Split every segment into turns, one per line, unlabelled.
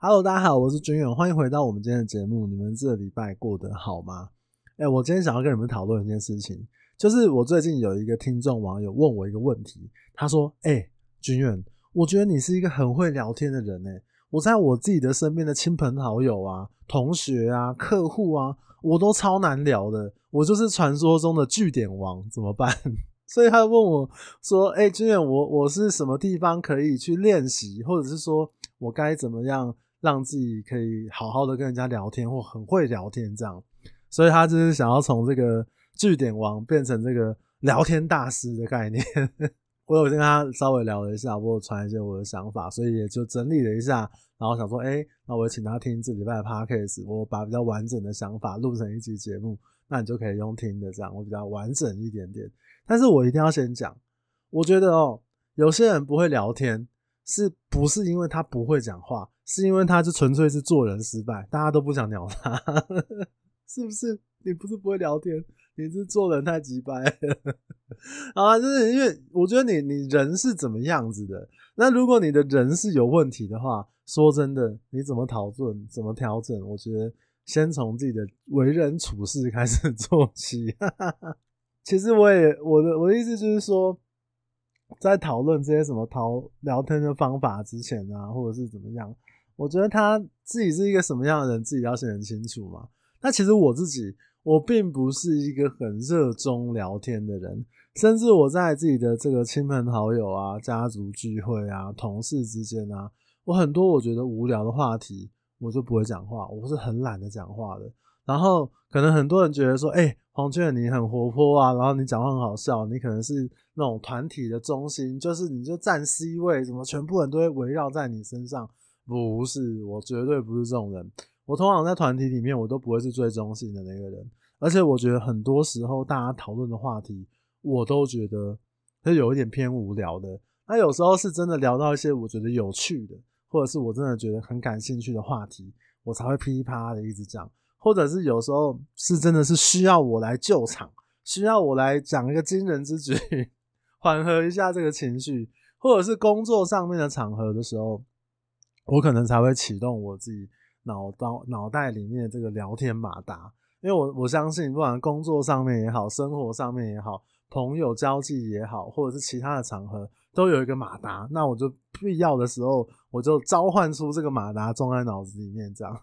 Hello，大家好，我是军远，欢迎回到我们今天的节目。你们这礼拜过得好吗？哎、我今天想要跟你们讨论一件事情，就是我最近有一个听众网友问我一个问题，他说：“哎、欸，军远，我觉得你是一个很会聊天的人诶，我在我自己的身边的亲朋好友啊、同学啊、客户啊，我都超难聊的，我就是传说中的句点王，怎么办？” 所以他问我说：“哎、欸，军远，我我是什么地方可以去练习，或者是说我该怎么样？”让自己可以好好的跟人家聊天，或很会聊天这样，所以他就是想要从这个据点王变成这个聊天大师的概念。我有跟他稍微聊了一下，我有传一些我的想法，所以也就整理了一下，然后想说，哎，那我请他听这礼拜的 podcast，我把比较完整的想法录成一集节目，那你就可以用听的这样，我比较完整一点点。但是我一定要先讲，我觉得哦，有些人不会聊天，是不是因为他不会讲话？是因为他就纯粹是做人失败，大家都不想鸟他，是不是？你不是不会聊天，你是做人太机掰了。啊，就是因为我觉得你你人是怎么样子的，那如果你的人是有问题的话，说真的，你怎么讨论，怎么调整？我觉得先从自己的为人处事开始做起。其实我也我的我的意思就是说，在讨论这些什么讨聊天的方法之前啊，或者是怎么样。我觉得他自己是一个什么样的人，自己要先很清楚嘛。那其实我自己，我并不是一个很热衷聊天的人，甚至我在自己的这个亲朋好友啊、家族聚会啊、同事之间啊，我很多我觉得无聊的话题，我就不会讲话，我是很懒得讲话的。然后可能很多人觉得说，哎，黄俊你很活泼啊，然后你讲话很好笑，你可能是那种团体的中心，就是你就占 C 位，什么全部人都会围绕在你身上。不是，我绝对不是这种人。我通常在团体里面，我都不会是最中心的那个人。而且我觉得很多时候大家讨论的话题，我都觉得是有一点偏无聊的。那有时候是真的聊到一些我觉得有趣的，或者是我真的觉得很感兴趣的话题，我才会噼里啪啦的一直讲。或者是有时候是真的是需要我来救场，需要我来讲一个惊人之举，缓和一下这个情绪，或者是工作上面的场合的时候。我可能才会启动我自己脑到脑袋里面的这个聊天马达，因为我我相信，不管工作上面也好，生活上面也好，朋友交际也好，或者是其他的场合，都有一个马达。那我就必要的时候，我就召唤出这个马达，装在脑子里面，这样。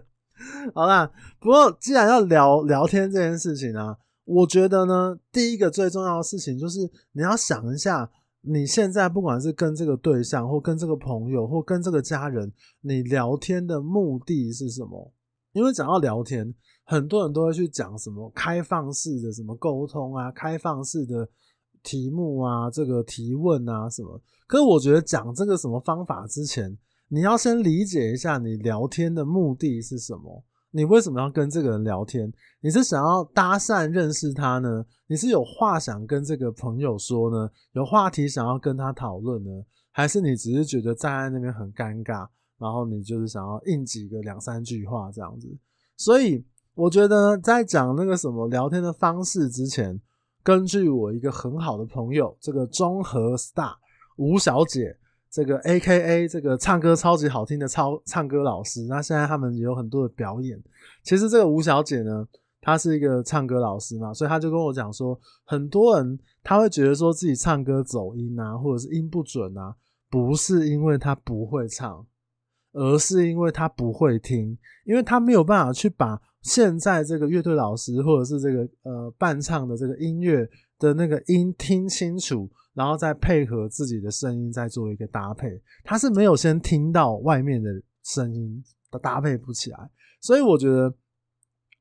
好啦，不过既然要聊聊天这件事情啊，我觉得呢，第一个最重要的事情就是你要想一下。你现在不管是跟这个对象，或跟这个朋友，或跟这个家人，你聊天的目的是什么？因为讲到聊天，很多人都会去讲什么开放式的什么沟通啊，开放式的题目啊，这个提问啊什么。可是我觉得讲这个什么方法之前，你要先理解一下你聊天的目的是什么。你为什么要跟这个人聊天？你是想要搭讪认识他呢？你是有话想跟这个朋友说呢？有话题想要跟他讨论呢？还是你只是觉得站在那边很尴尬，然后你就是想要硬挤个两三句话这样子？所以我觉得在讲那个什么聊天的方式之前，根据我一个很好的朋友，这个中和 star 吴小姐。这个 A K A 这个唱歌超级好听的超唱歌老师，那现在他们也有很多的表演。其实这个吴小姐呢，她是一个唱歌老师嘛，所以她就跟我讲说，很多人他会觉得说自己唱歌走音啊，或者是音不准啊，不是因为他不会唱，而是因为他不会听，因为他没有办法去把现在这个乐队老师或者是这个呃伴唱的这个音乐的那个音听清楚。然后再配合自己的声音，再做一个搭配。他是没有先听到外面的声音，他搭配不起来。所以我觉得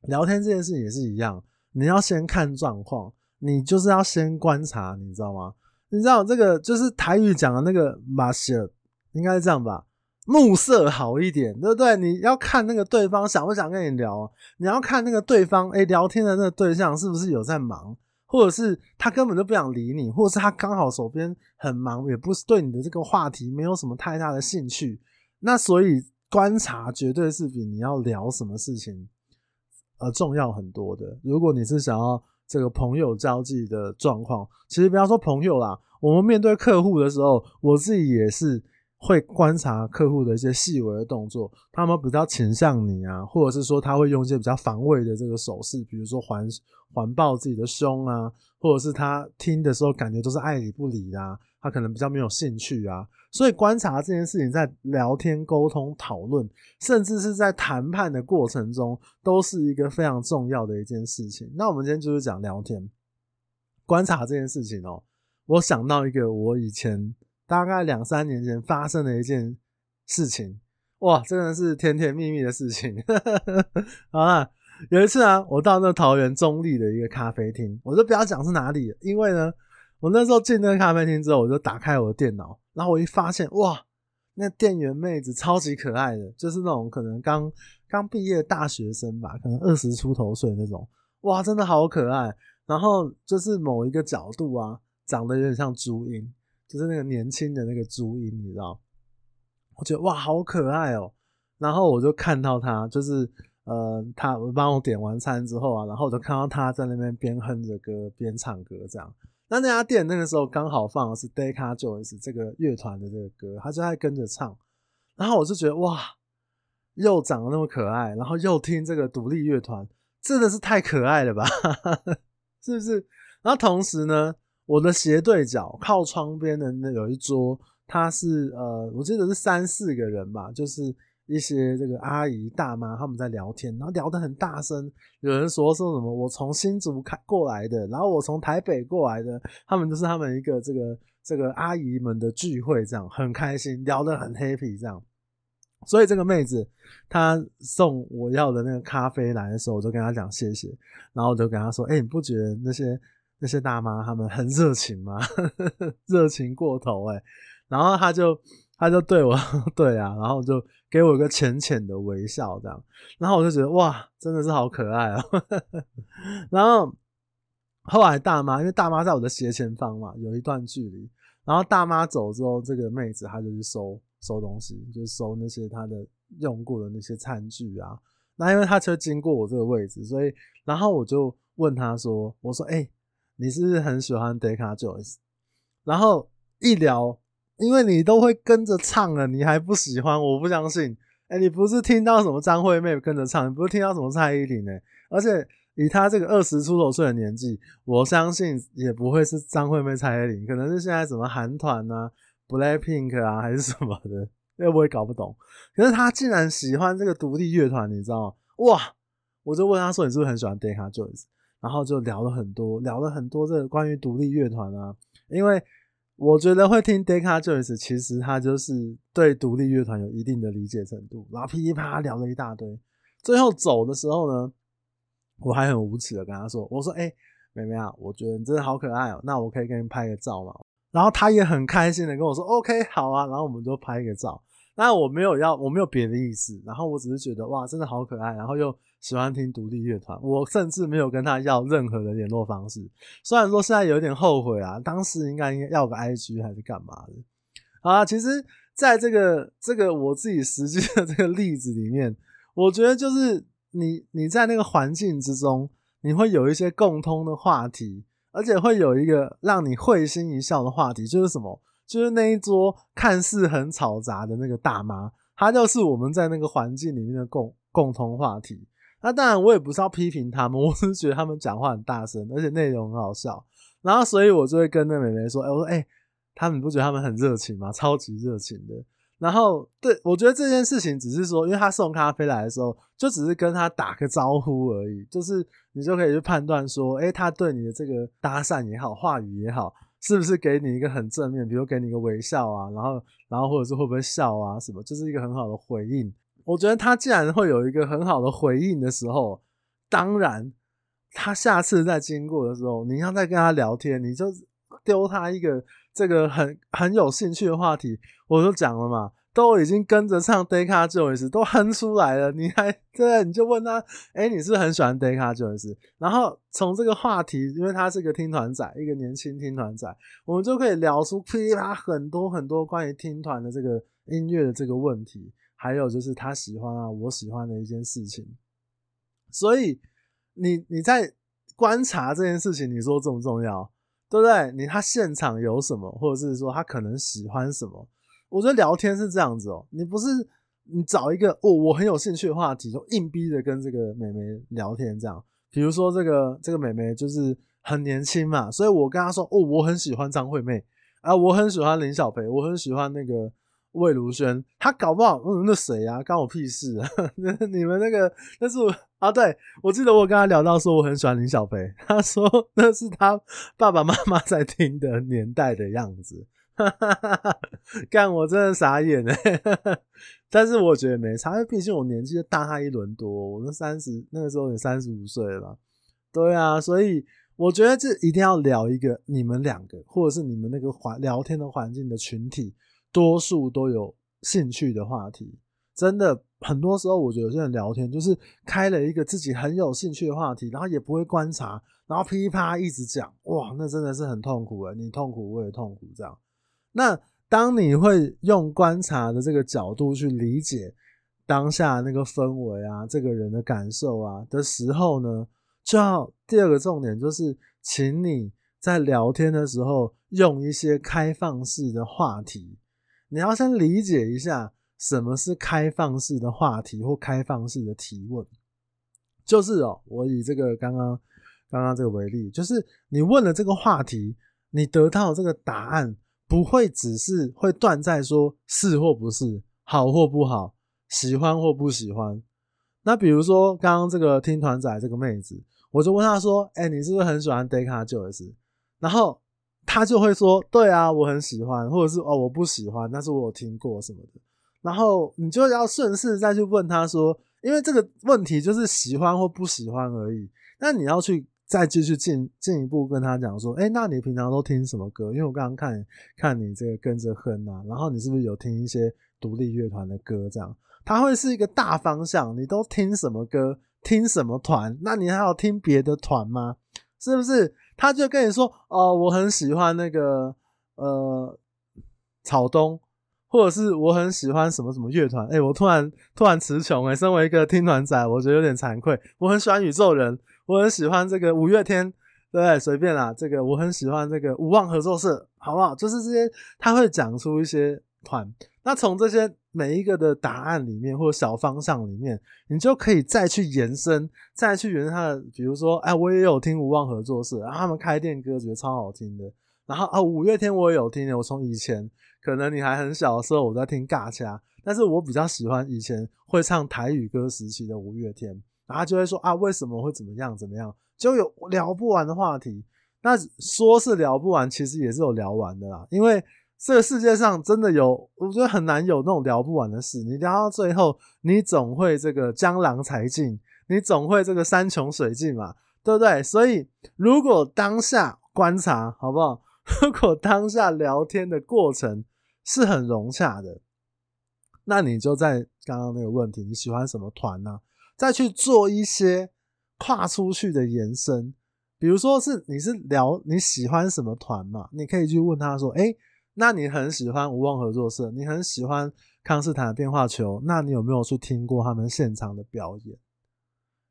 聊天这件事也是一样，你要先看状况，你就是要先观察，你知道吗？你知道这个就是台语讲的那个马色，应该是这样吧？目色好一点，对不对？你要看那个对方想不想跟你聊，你要看那个对方，诶，聊天的那个对象是不是有在忙。或者是他根本就不想理你，或者是他刚好手边很忙，也不是对你的这个话题没有什么太大的兴趣。那所以观察绝对是比你要聊什么事情呃重要很多的。如果你是想要这个朋友交际的状况，其实不要说朋友啦，我们面对客户的时候，我自己也是会观察客户的一些细微的动作，他们比较倾向你啊，或者是说他会用一些比较防卫的这个手势，比如说环环抱自己的胸啊，或者是他听的时候感觉都是爱理不理的啊，他可能比较没有兴趣啊。所以观察这件事情，在聊天、沟通、讨论，甚至是在谈判的过程中，都是一个非常重要的一件事情。那我们今天就是讲聊天、观察这件事情哦。我想到一个我以前。大概两三年前发生的一件事情，哇，真的是甜甜蜜蜜的事情。好啦，有一次啊，我到那桃园中立的一个咖啡厅，我就不要讲是哪里，因为呢，我那时候进那个咖啡厅之后，我就打开我的电脑，然后我一发现，哇，那店员妹子超级可爱的，就是那种可能刚刚毕业的大学生吧，可能二十出头岁那种，哇，真的好可爱。然后就是某一个角度啊，长得有点像朱茵。就是那个年轻的那个朱茵，你知道？我觉得哇，好可爱喔！然后我就看到他，就是呃，他帮我点完餐之后啊，然后我就看到他在那边边哼着歌边唱歌这样。那那家店那个时候刚好放的是 Deca Joins 这个乐团的这个歌，他就在跟着唱。然后我就觉得哇，又长得那么可爱，然后又听这个独立乐团，真的是太可爱了吧？是不是？然后同时呢，我的斜对角靠窗边的那有一桌，他是呃，我记得是三四个人吧，就是一些这个阿姨大妈他们在聊天，然后聊得很大声。有人说说什么我从新竹开过来的，然后我从台北过来的，他们就是他们一个这个这个阿姨们的聚会，这样很开心，聊得很 happy 这样。所以这个妹子她送我要的那个咖啡来的时候，我就跟她讲谢谢，然后我就跟她说，哎、你不觉得那些？那些大妈她们很热情吗？热情过头哎、欸、然后他就他就对我 对啊，然后就给我一个浅浅的微笑这样，然后我就觉得哇，真的是好可爱哦、喔。然后后来大妈因为大妈在我的斜前方嘛，有一段距离，然后大妈走之后，这个妹子她就去收收东西，就是收那些她的用过的那些餐具啊。那因为她就经过我这个位置，所以然后我就问她说：“我说哎。”你是不是很喜欢 Deca Joins？然后一聊，因为你都会跟着唱了，你还不喜欢？我不相信。哎、你不是听到什么张惠妹跟着唱，你不是听到什么蔡依林呢、而且以她这个二十出头岁的年纪，我相信也不会是张惠妹、蔡依林，可能是现在什么韩团啊、Blackpink 啊，还是什么的，因为我也搞不懂。可是她竟然喜欢这个独立乐团，你知道吗？哇！我就问她说：“你是不是很喜欢 Deca Joins？” 然后就聊了很多，聊了很多这个关于独立乐团啊，因为我觉得会听 Deca Joins，其实他就是对独立乐团有一定的理解程度，然后噼里啪啦聊了一大堆。最后走的时候呢，我还很无耻的跟他说：“我说，哎、欸，妹妹啊，我觉得你真的好可爱哦，那我可以跟你拍个照吗？”然后他也很开心的跟我说：“OK，好啊。”然后我们就拍一个照。那我没有要，我没有别的意思，然后我只是觉得哇，真的好可爱，然后又。喜欢听独立乐团，我甚至没有跟他要任何的联络方式。虽然说现在有点后悔啊，当时应该应该要个 IG 还是干嘛的。啊，其实在这个这个我自己实际的这个例子里面，我觉得就是你你在那个环境之中，你会有一些共通的话题，而且会有一个让你会心一笑的话题，就是什么？就是那一桌看似很吵杂的那个大妈，她就是我们在那个环境里面的共共通话题。那当然，我也不是要批评他们，我是觉得他们讲话很大声，而且内容很好笑。然后，所以我就会跟那妹妹说：“哎、我说，哎、欸，他们不觉得他们很热情吗？超级热情的。”然后，对，我觉得这件事情只是说，因为他送咖啡来的时候，就只是跟他打个招呼而已，就是你就可以去判断说，哎、欸，他对你的这个搭讪也好，话语也好，是不是给你一个很正面，比如给你一个微笑啊，然后，然后或者是会不会笑啊，什么，就是一个很好的回应。我觉得他既然会有一个很好的回应的时候，当然，他下次再经过的时候，你要再跟他聊天，你就丢他一个这个很很有兴趣的话题。我就讲了嘛，都已经跟着唱 Deca Joins 都哼出来了，你还对？你就问他，哎，你是很喜欢 Deca Joins？然后从这个话题，因为他是个听团仔，一个年轻听团仔，我们就可以聊出噼里啪很多很多关于听团的这个音乐的这个问题。还有就是他喜欢啊，我喜欢的一件事情，所以你你在观察这件事情，你说重不重要？对不对？你他现场有什么，或者是说他可能喜欢什么，我觉得聊天是这样子哦、你不是你找一个哦，我很有兴趣的话题，就硬逼着跟这个妹妹聊天这样。比如说这个这个妹妹就是很年轻嘛，所以我跟她说哦，我很喜欢张惠妹啊，我很喜欢林小培，我很喜欢那个魏如萱。她搞不好嗯，那谁啊，关我屁事啊！你们那个那是我啊，对，我记得我跟她聊到说我很喜欢林小培，她说那是她爸爸妈妈在听的年代的样子。哈 干我真的傻眼哎！但是我觉得没差，因为毕竟我年纪大他一轮多，我都三十，那个时候也三十五岁了？对啊，所以我觉得这一定要聊一个你们两个，或者是你们那个环聊天的环境的群体，多数都有兴趣的话题。真的，很多时候我觉得有些人聊天就是开了一个自己很有兴趣的话题，然后也不会观察，然后噼啪一直讲，哇，那真的是很痛苦诶，你痛苦我也痛苦这样。那当你会用观察的这个角度去理解当下那个氛围啊，这个人的感受啊的时候呢，就要第二个重点就是，请你在聊天的时候用一些开放式的话题。你要先理解一下什么是开放式的话题或开放式的提问。就是哦，我以这个刚刚刚刚这个为例，就是你问了这个话题，你得到这个答案。不会只是会断在说是或不是，好或不好，喜欢或不喜欢。那比如说刚刚这个听团仔这个妹子，我就问她说：“哎，你是不是很喜欢 Deca Joins？” 然后她就会说：“对啊，我很喜欢。”或者是“哦，我不喜欢，但是我有听过什么的。”然后你就要顺势再去问她说：“因为这个问题就是喜欢或不喜欢而已。”那你要去。再继续进进一步跟他讲说，哎、那你平常都听什么歌？因为我刚刚看看你这个跟着哼啊，然后你是不是有听一些独立乐团的歌？这样，他会是一个大方向。你都听什么歌？听什么团？那你还有听别的团吗？是不是？他就跟你说，哦，我很喜欢那个呃草东，或者是我很喜欢什么什么乐团。哎、我突然突然词穷哎，身为一个听团仔，我觉得有点惭愧。我很喜欢宇宙人。我很喜欢这个五月天，对不对？随便啦，这个我很喜欢这个无望合作社，好不好？就是这些，他会讲出一些团。那从这些每一个的答案里面，或者小方向里面，你就可以再去延伸，再去延伸他的。比如说，哎，我也有听无望合作社，然后他们开店歌觉得超好听的。然后啊，五月天我也有听的，我从以前可能你还很小的时候，我在听尬掐，但是我比较喜欢以前会唱台语歌时期的五月天。然后就会说啊，为什么会怎么样怎么样，就有聊不完的话题。那说是聊不完，其实也是有聊完的啦。因为这个世界上真的有，我觉得很难有那种聊不完的事。你聊到最后，你总会这个江郎才尽，你总会这个山穷水尽嘛，对不对？所以如果当下观察好不好？如果当下聊天的过程是很融洽的，那你就在刚刚那个问题，你喜欢什么团呢？再去做一些跨出去的延伸，比如说是你是聊你喜欢什么团嘛？你可以去问他说：“诶，那你很喜欢无望合作社，你很喜欢康斯坦的变化球，那你有没有去听过他们现场的表演？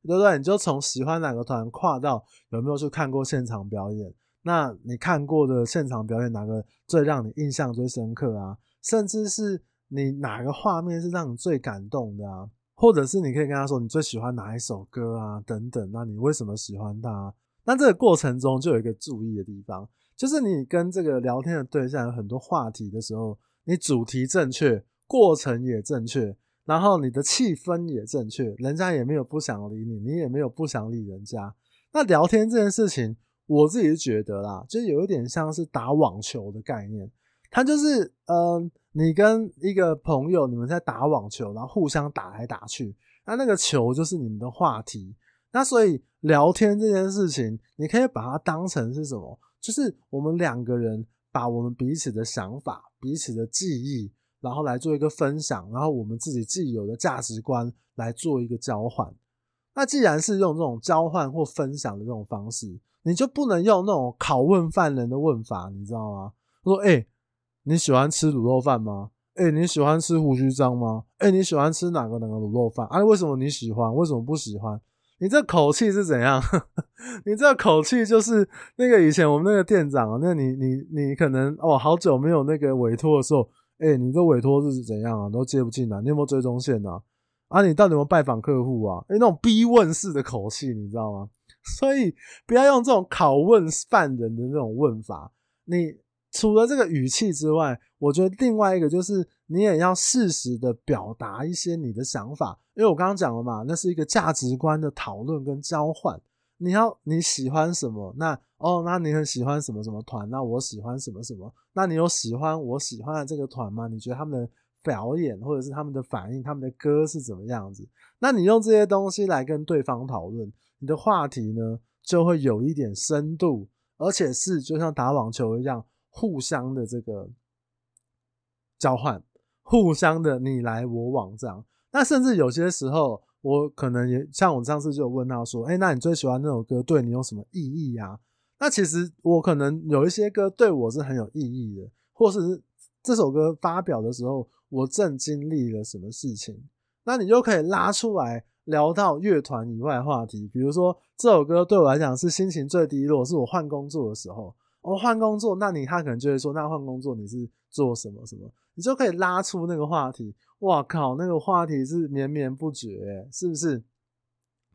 对不对？你就从喜欢哪个团跨到有没有去看过现场表演？那你看过的现场表演哪个最让你印象最深刻啊？甚至是你哪个画面是让你最感动的啊？”或者是你可以跟他说你最喜欢哪一首歌啊，等等，那你为什么喜欢他？那这个过程中就有一个注意的地方，就是你跟这个聊天的对象有很多话题的时候，你主题正确，过程也正确，然后你的气氛也正确，人家也没有不想理你，你也没有不想理人家。那聊天这件事情，我自己是觉得啦，就有一点像是打网球的概念，他就是嗯。呃你跟一个朋友，你们在打网球，然后互相打来打去，那那个球就是你们的话题。那所以聊天这件事情，你可以把它当成是什么？就是我们两个人把我们彼此的想法、彼此的记忆，然后来做一个分享，然后我们自己既有的价值观来做一个交换。那既然是用这种交换或分享的这种方式，你就不能用那种拷问犯人的问法，你知道吗？他说，哎、你喜欢吃卤肉饭吗？哎、你喜欢吃胡须张吗？哎、你喜欢吃哪个哪个卤肉饭？啊，为什么你喜欢？为什么不喜欢？你这口气是怎样？你这口气就是那个以前我们那个店长，那你你你可能哦，好久没有那个委托的时候，哎、你这委托是怎样啊？都接不进来，你有没有追踪线啊？啊，你到底有没有拜访客户啊？哎、那种逼问式的口气，你知道吗？所以不要用这种拷问犯人的那种问法。你除了这个语气之外，我觉得另外一个就是你也要适时的表达一些你的想法，因为我刚刚讲了嘛，那是一个价值观的讨论跟交换。你要你喜欢什么？那哦，那你很喜欢什么什么团？那我喜欢什么什么？那你有喜欢我喜欢的这个团吗？你觉得他们的表演或者是他们的反应，他们的歌是怎么样子？那你用这些东西来跟对方讨论，你的话题呢就会有一点深度，而且是就像打网球一样，互相的这个交换，互相的你来我往这样。那甚至有些时候。我可能也像我上次就有问他说：“哎、那你最喜欢那首歌对你有什么意义啊？”那其实我可能有一些歌对我是很有意义的，或是这首歌发表的时候我正经历了什么事情，那你就可以拉出来聊到乐团以外话题。比如说这首歌对我来讲是心情最低落，是我换工作的时候，我换工作，那你他可能就会说：“那换工作你是做什么什么？”你就可以拉出那个话题。哇靠！那个话题是绵绵不绝，是不是？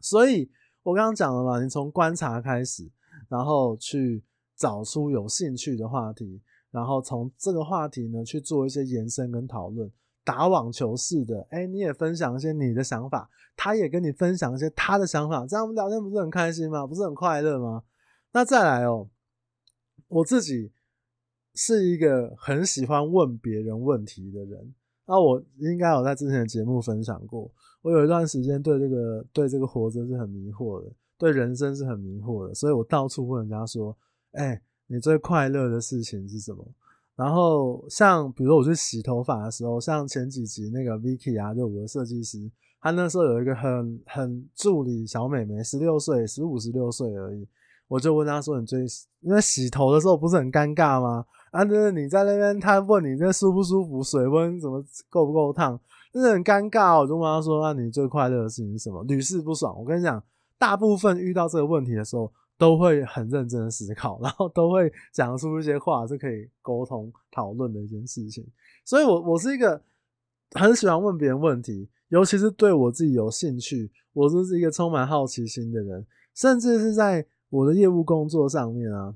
所以我刚刚讲了嘛，你从观察开始，然后去找出有兴趣的话题，然后从这个话题呢去做一些延伸跟讨论，打网球式的。哎，你也分享一些你的想法，他也跟你分享一些他的想法，这样我们聊天不是很开心吗？不是很快乐吗？那再来哦，我自己是一个很喜欢问别人问题的人。那我应该有在之前的节目分享过，我有一段时间对这个对这个活着是很迷惑的，对人生是很迷惑的，所以我到处问人家说：“哎，你最快乐的事情是什么？”然后像比如说我去洗头发的时候，像前几集那个 Vicky 啊，就我的设计师，他那时候有一个很很助理小美眉，十六岁，十五十六岁而已，我就问他说：“你最因为洗头的时候不是很尴尬吗？”啊，就是你在那边，他问你这舒不舒服，水温怎么够不够烫，真的很尴尬。我就问他说：“那你最快乐的事情是什么？”屡试不爽。我跟你讲，大部分遇到这个问题的时候，都会很认真的思考，然后都会讲出一些话，是可以沟通讨论的一件事情。所以，我我是一个很喜欢问别人问题，尤其是对我自己有兴趣，我就是一个充满好奇心的人，甚至是在我的业务工作上面啊，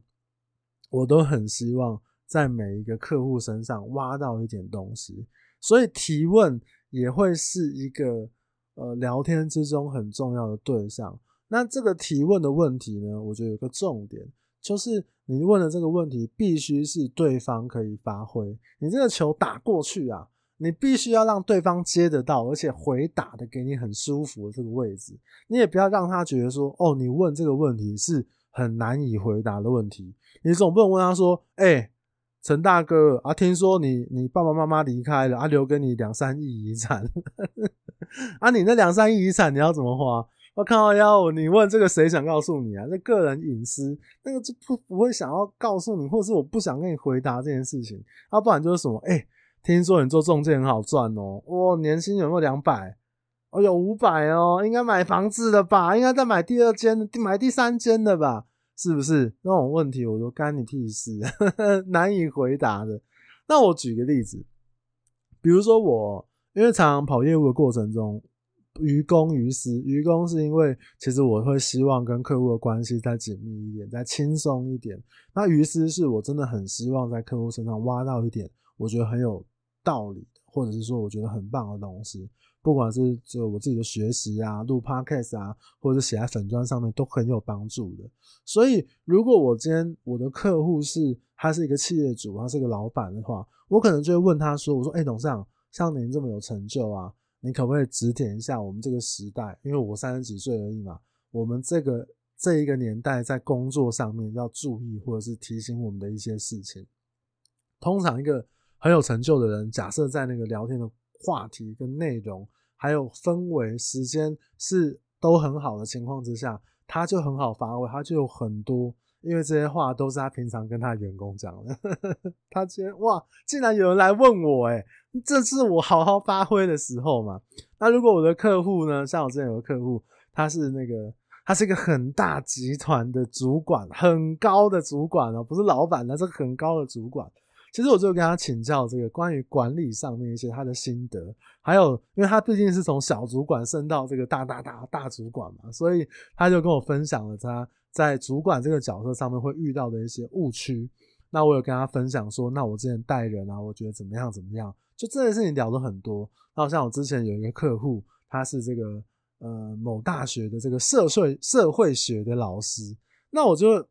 我都很希望。在每一个客户身上挖到一点东西，所以提问也会是一个呃聊天之中很重要的对象。那这个提问的问题呢，我觉得有个重点，就是你问的这个问题必须是对方可以发挥。你这个球打过去啊，你必须要让对方接得到，而且回答的给你很舒服的这个位置。你也不要让他觉得说，哦，你问这个问题是很难以回答的问题。你总不能问他说，哎、欸。陈大哥啊，听说你你爸爸妈妈离开了啊，留给你两三亿遗产 啊，你那两三亿遗产你要怎么花？我靠要，你问这个谁想告诉你啊？这个人隐私，那个就不不会想要告诉你，或是我不想跟你回答这件事情。要、啊、不然就是什么？哎、听说你做中介很好赚哦，哇，年薪有没有两百？哦，有五百哦，应该买房子的吧？应该再买第二间、买第三间的吧？是不是那种问题？我都干你屁事，难以回答的。那我举个例子，比如说我因为常常跑业务的过程中，于公于私，于公是因为其实我会希望跟客户的关系再紧密一点，再轻松一点。那于私是我真的很希望在客户身上挖到一点我觉得很有道理，或者是说我觉得很棒的东西。不管是就我自己的学习啊，录 podcast 啊，或者是写在粉砖上面，都很有帮助的。所以，如果我今天我的客户是他是一个企业主，他是一个老板的话，我可能就会问他说：“我说，哎、董事长，像您这么有成就啊，你可不可以指点一下我们这个时代？因为我三十几岁而已嘛，我们这个这一个年代在工作上面要注意，或者是提醒我们的一些事情。通常，一个很有成就的人，假设在那个聊天的话题跟内容。还有氛围、时间是都很好的情况之下，他就很好发挥，他就有很多，因为这些话都是他平常跟他员工讲的。他今天哇，竟然有人来问我，诶，这是我好好发挥的时候嘛。那如果我的客户呢，像我之前有个客户，他是那个，他是一个很大集团的主管，很高的主管哦，不是老板，他是很高的主管。其实我就跟他请教这个关于管理上面一些他的心得，还有因为他毕竟是从小主管升到这个大大大大主管嘛，所以他就跟我分享了他在主管这个角色上面会遇到的一些误区。那我有跟他分享说，那我之前带人啊，我觉得怎么样怎么样，就这件事情聊了很多。那好像我之前有一个客户，他是这个呃某大学的这个社会社会学的老师，那我就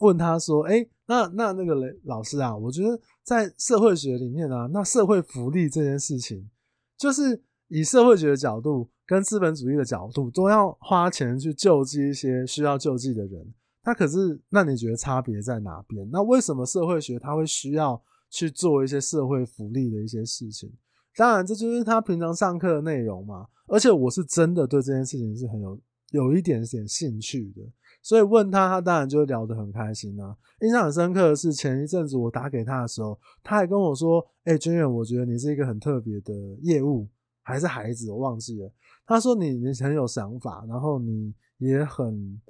问他说，哎、那那那个雷老师啊，我觉得在社会学里面啊，那社会福利这件事情，就是以社会学的角度跟资本主义的角度，都要花钱去救济一些需要救济的人。那可是，那你觉得差别在哪边？那为什么社会学它会需要去做一些社会福利的一些事情？当然，这就是他平常上课的内容嘛。而且我是真的对这件事情是很有有一点点兴趣的，所以问他，他当然就聊得很开心啊。印象很深刻的是，前一阵子我打给他的时候，他还跟我说：“哎，君远，我觉得你是一个很特别的业务，还是孩子，我忘记了。”他说你：“你很有想法，然后你也很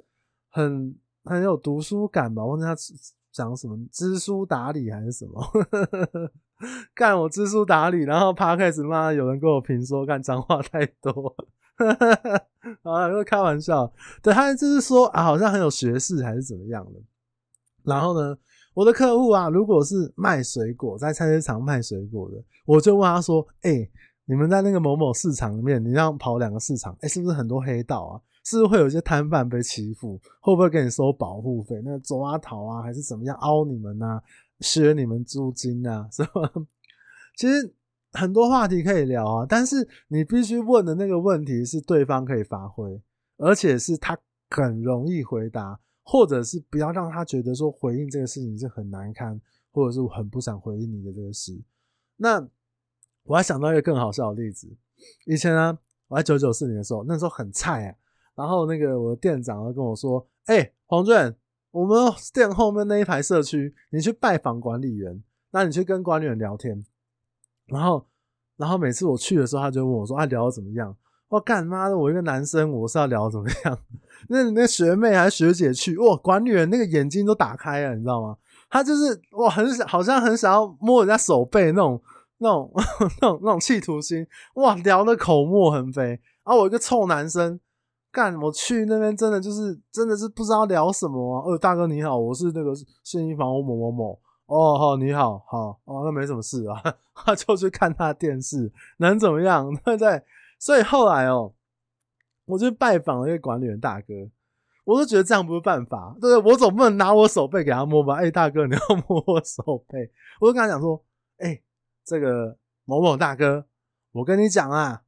很。”很有读书感吧？忘记他讲什么，知书达理还是什么？干我知书达理，然后 p 开始 c，有人跟我评说干脏话太多，啊，因为开玩笑。对，他就是说啊，好像很有学识还是怎么样的。然后呢，我的客户啊，如果是卖水果，在菜市场卖水果的，我就问他说：“哎、你们在那个某某市场里面，你这样跑两个市场，哎、是不是很多黑道啊？”是不是会有一些摊贩被欺负？会不会给你收保护费？那走啊逃啊，还是怎么样凹你们啊？削你们租金啊？是吧？其实很多话题可以聊啊，但是你必须问的那个问题是对方可以发挥，而且是他很容易回答，或者是不要让他觉得说回应这个事情是很难堪，或者是我很不想回应你的这个事。那我还想到一个更好笑的例子，以前呢，我在九九四年的时候，那时候很菜啊。然后那个我的店长就跟我说：“哎、欸，黄俊，我们店后面那一排社区，你去拜访管理员，那你去跟管理员聊天。然后，然后每次我去的时候，他就问我说：‘啊，聊得怎么样？’我干妈的，我一个男生，我是要聊怎么样？那那学妹还是学姐去，哇，管理员那个眼睛都打开了，你知道吗？他就是哇，很想，好像很想要摸人家手背那种、那种、那种、那种企图心，哇，聊的口沫横飞。然后我一个臭男生。”干！我去那边真的就是真的是不知道聊什么啊！呃，大哥你好，我是那个信义房屋某某某。哦，好，你好，好哦，那没什么事啊，他就去看他的电视，能怎么样？对不对？所以后来哦，我就拜访了一个管理员大哥，我都觉得这样不是办法，对不对？我总不能拿我手背给他摸吧？哎，大哥，你要摸我手背？我就跟他讲说，哎，这个某某大哥，我跟你讲啊。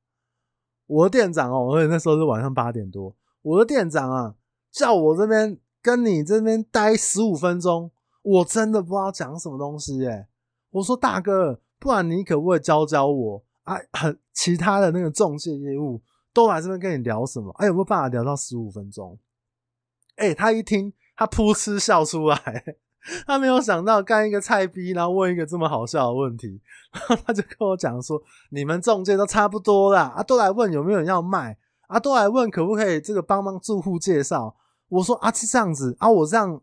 我的店长哦，而且那时候是晚上八点多。我的店长啊，叫我这边跟你这边待十五分钟，我真的不知道讲什么东西耶。我说大哥，不然你可不可以教教我啊？很其他的那个中介业务都来这边跟你聊什么？哎，有没有办法聊到十五分钟？哎，他一听，他噗嗤笑出来。他没有想到干一个菜逼，然后问一个这么好笑的问题，然后他就跟我讲说：“你们中介都差不多啦，啊，都来问有没有人要卖，啊，都来问可不可以这个帮帮住户介绍。”我说：“啊，是这样子啊，我这样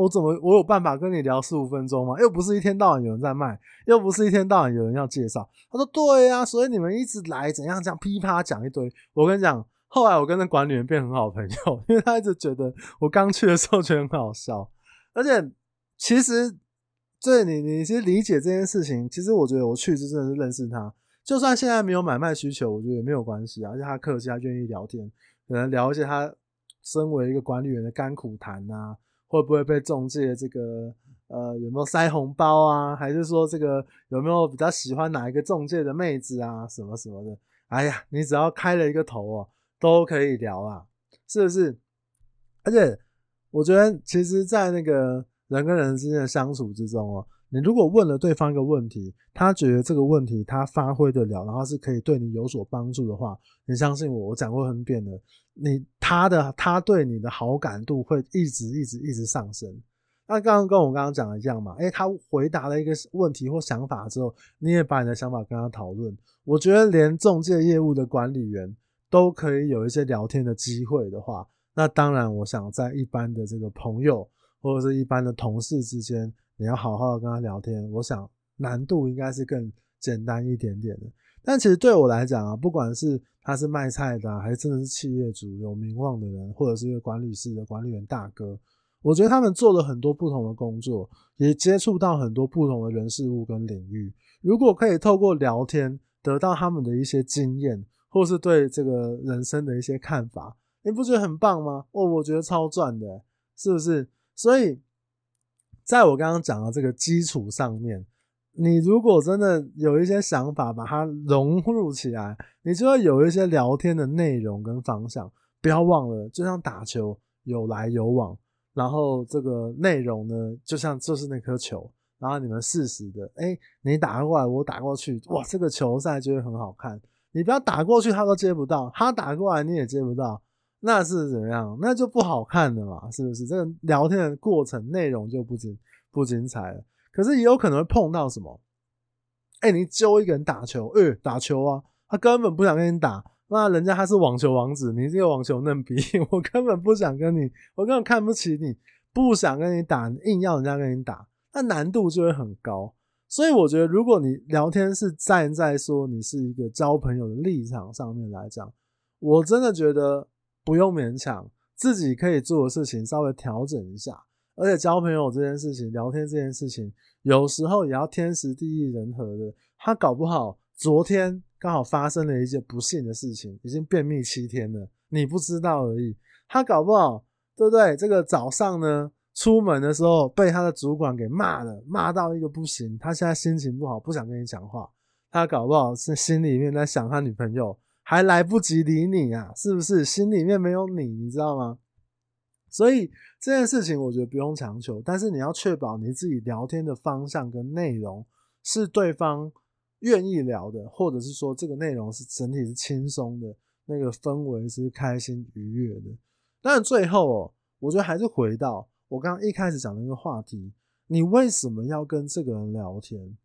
我怎么我有办法跟你聊十五分钟吗？又不是一天到晚有人在卖，又不是一天到晚有人要介绍。”他说：“对呀，所以你们一直来怎样这样噼啪讲一堆。”我跟你讲，后来我跟那管理员变很好朋友，因为他一直觉得我刚去的时候觉得很好笑，而且。其实，对你，你其实理解这件事情。其实我觉得我去就真的是认识他，就算现在没有买卖需求，我觉得也没有关系啊。而且他客气，他愿意聊天，可能聊一些他身为一个管理员的甘苦谈啊，会不会被中介这个呃有没有塞红包啊，还是说这个有没有比较喜欢哪一个中介的妹子啊，什么什么的。哎呀，你只要开了一个头哦，都可以聊啊，是不是？而且我觉得，其实，在那个。人跟人之间的相处之中哦，你如果问了对方一个问题，他觉得这个问题他发挥得了，然后是可以对你有所帮助的话，你相信我，我讲过很遍了，你他的他对你的好感度会一直一直一直上升。那刚刚跟我刚刚讲的一样嘛，诶，他回答了一个问题或想法之后，你也把你的想法跟他讨论，我觉得连中介业务的管理员都可以有一些聊天的机会的话，那当然，我想在一般的这个朋友。或者是一般的同事之间，你要好好的跟他聊天，我想难度应该是更简单一点点的。但其实对我来讲啊，不管是他是卖菜的，还是真的是企业主有名望的人，或者是一个管理室的管理员大哥，我觉得他们做了很多不同的工作，也接触到很多不同的人事物跟领域。如果可以透过聊天得到他们的一些经验，或是对这个人生的一些看法，你不觉得很棒吗？哦，我觉得超赚的，是不是？所以，在我刚刚讲的这个基础上面。你如果真的有一些想法，把它融入起来，你就会有一些聊天的内容跟方向。不要忘了，就像打球，有来有往，然后这个内容呢，就像就是那颗球，然后你们适时的，哎，你打过来，我打过去，哇，这个球赛就会很好看。你不要打过去，他都接不到，他打过来你也接不到，那是怎么样？那就不好看了嘛，是不是？这个聊天的过程内容就不精不精彩了。可是也有可能会碰到什么？哎、你揪一个人打球，呃、欸，打球啊，他根本不想跟你打。那人家他是网球王子，你这个网球嫩逼，我根本不想跟你，我根本看不起你，不想跟你打，硬要人家跟你打，那难度就会很高。所以我觉得，如果你聊天是站在说你是一个交朋友的立场上面来讲，我真的觉得不用勉强，自己可以做的事情稍微调整一下。而且交朋友这件事情，聊天这件事情，有时候也要天时地利人和的。他搞不好昨天刚好发生了一件不幸的事情，已经便秘七天了，你不知道而已。他搞不好，对不对？这个早上呢，出门的时候被他的主管给骂了，骂到一个不行。他现在心情不好，不想跟你讲话。他搞不好是心里面在想他女朋友，还来不及理你啊，是不是？心里面没有你，你知道吗？所以这件事情我觉得不用强求，但是你要确保你自己聊天的方向跟内容是对方愿意聊的，或者是说这个内容是整体是轻松的，那个氛围是开心愉悦的。但最后哦，我觉得还是回到我刚刚一开始讲的那个话题：你为什么要跟这个人聊天？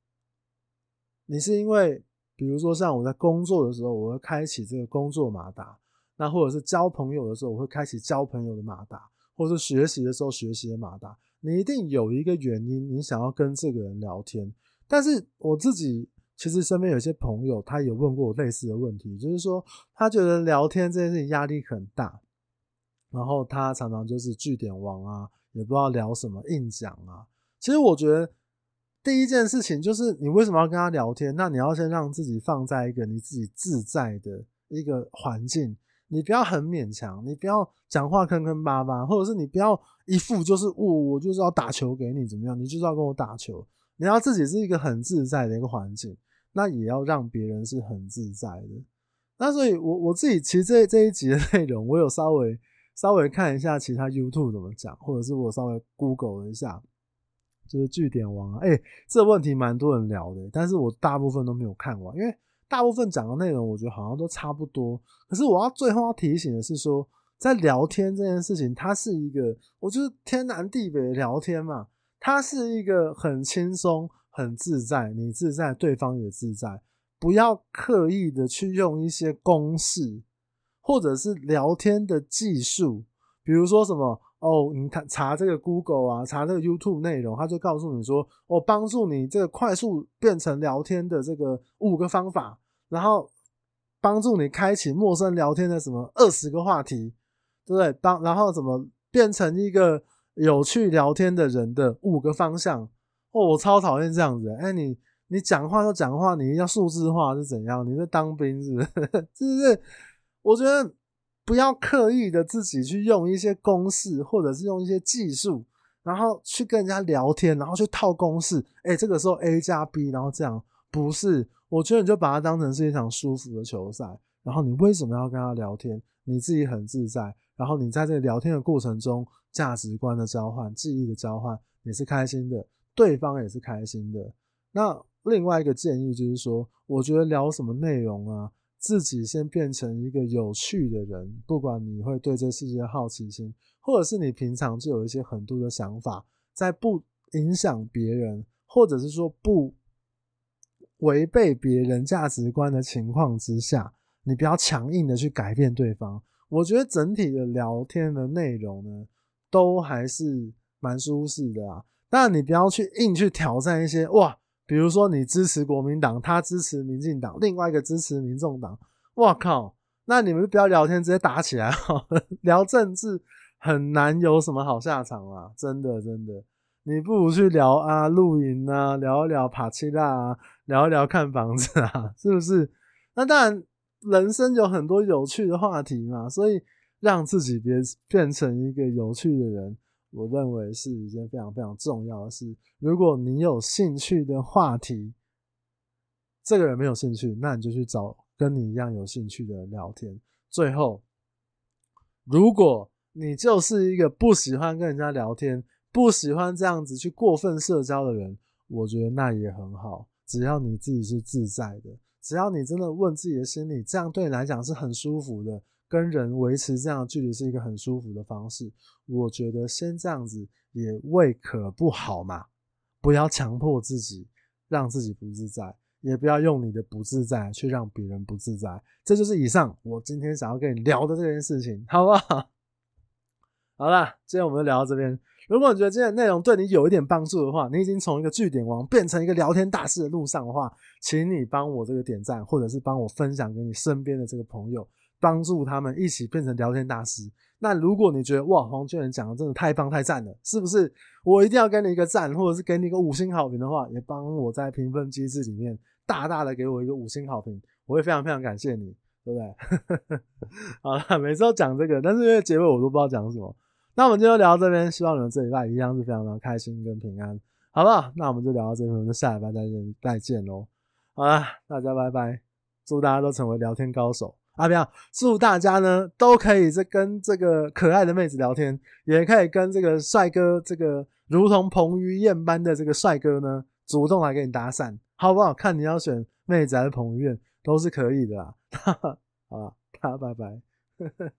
你是因为比如说像我在工作的时候，我会开启这个工作马达，那或者是交朋友的时候，我会开启交朋友的马达。或者是学习的时候学习的马达，你一定有一个原因，你想要跟这个人聊天。但是我自己其实身边有些朋友，他也问过我类似的问题，就是说他觉得聊天这件事情压力很大，然后他常常就是句点王啊，也不知道聊什么，硬讲啊。其实我觉得第一件事情就是你为什么要跟他聊天？那你要先让自己放在一个你自己自在的一个环境。你不要很勉强，你不要讲话坑坑巴巴，或者是你不要一副就是我、我就是要打球给你怎么样？你就是要跟我打球，你要自己是一个很自在的一个环境，那也要让别人是很自在的。那所以，我我自己其实这这一集的内容，我有稍微稍微看一下其他 YouTube 怎么讲，或者是我稍微 Google 了一下，就是句点王啊，哎、这个问题蛮多人聊的，但是我大部分都没有看完，因为。大部分讲的内容，我觉得好像都差不多。可是我要最后要提醒的是说，在聊天这件事情，它是一个，我就是天南地北聊天嘛，它是一个很轻松、很自在，你自在，对方也自在。不要刻意的去用一些公式，或者是聊天的技术，比如说什么哦，你看查这个 Google 啊，查这个 YouTube 内容，他就告诉你说，我帮助你这个快速变成聊天的这个五个方法。然后帮助你开启陌生聊天的什么二十个话题，对不对？当然后怎么变成一个有趣聊天的人的五个方向？哦，我超讨厌这样子。哎，你你讲话就讲话，你要数字化是怎样？你是当兵是不是？是不是？我觉得不要刻意的自己去用一些公式，或者是用一些技术，然后去跟人家聊天，然后去套公式。哎，这个时候 A 加 B，然后这样不是。我觉得你就把它当成是一场舒服的球赛，然后你为什么要跟他聊天？你自己很自在，然后你在这聊天的过程中，价值观的交换、记忆的交换，你是开心的，对方也是开心的。那另外一个建议就是说，我觉得聊什么内容啊，自己先变成一个有趣的人，不管你会对这世界好奇心，或者是你平常就有一些很多的想法，在不影响别人，或者是说不。违背别人价值观的情况之下，你不要强硬的去改变对方。我觉得整体的聊天的内容呢，都还是蛮舒适的啊。当然，你不要去硬去挑战一些哇比如说你支持国民党，他支持民进党，另外一个支持民众党，哇靠！那你们不要聊天，直接打起来哈。聊政治很难有什么好下场啊，真的真的。你不如去聊啊，露营啊，聊一聊帕奇拉啊，聊一聊看房子啊，是不是？那当然，人生有很多有趣的话题嘛，所以让自己别变成一个有趣的人，我认为是一件非常非常重要的事。如果你有兴趣的话题，这个人没有兴趣，那你就去找跟你一样有兴趣的人聊天。最后，如果你就是一个不喜欢跟人家聊天，不喜欢这样子去过分社交的人，我觉得那也很好。只要你自己是自在的，只要你真的问自己的心里，这样对你来讲是很舒服的，跟人维持这样的距离是一个很舒服的方式。我觉得先这样子也未可不好嘛。不要强迫自己，让自己不自在，也不要用你的不自在去让别人不自在。这就是以上我今天想要跟你聊的这件事情，好不好？好了，今天我们就聊到这边。如果你觉得今天的内容对你有一点帮助的话，你已经从一个句点王变成一个聊天大师的路上的话，请你帮我这个点赞，或者是帮我分享给你身边的这个朋友，帮助他们一起变成聊天大师。那如果你觉得哇，黄俊仁讲的真的太棒太赞了，是不是？我一定要给你一个赞，或者是给你一个五星好评的话，也帮我在评分机制里面大大的给我一个五星好评，我会非常非常感谢你，对不对？好了，每次都讲这个，但是因为结尾我都不知道讲什么。那我们今天就聊到这边，希望你们这礼拜一样是非常非常开心跟平安，好不好？那我们就聊到这边，我们就下礼拜再见，再见喽！好啦，大家拜拜，祝大家都成为聊天高手啊！不要，祝大家呢都可以这跟这个可爱的妹子聊天，也可以跟这个帅哥，这个如同彭于晏般的这个帅哥呢，主动来给你搭讪，好不好？看你要选妹子还是彭于晏，都是可以的啦。哈哈好了，大家拜拜。呵呵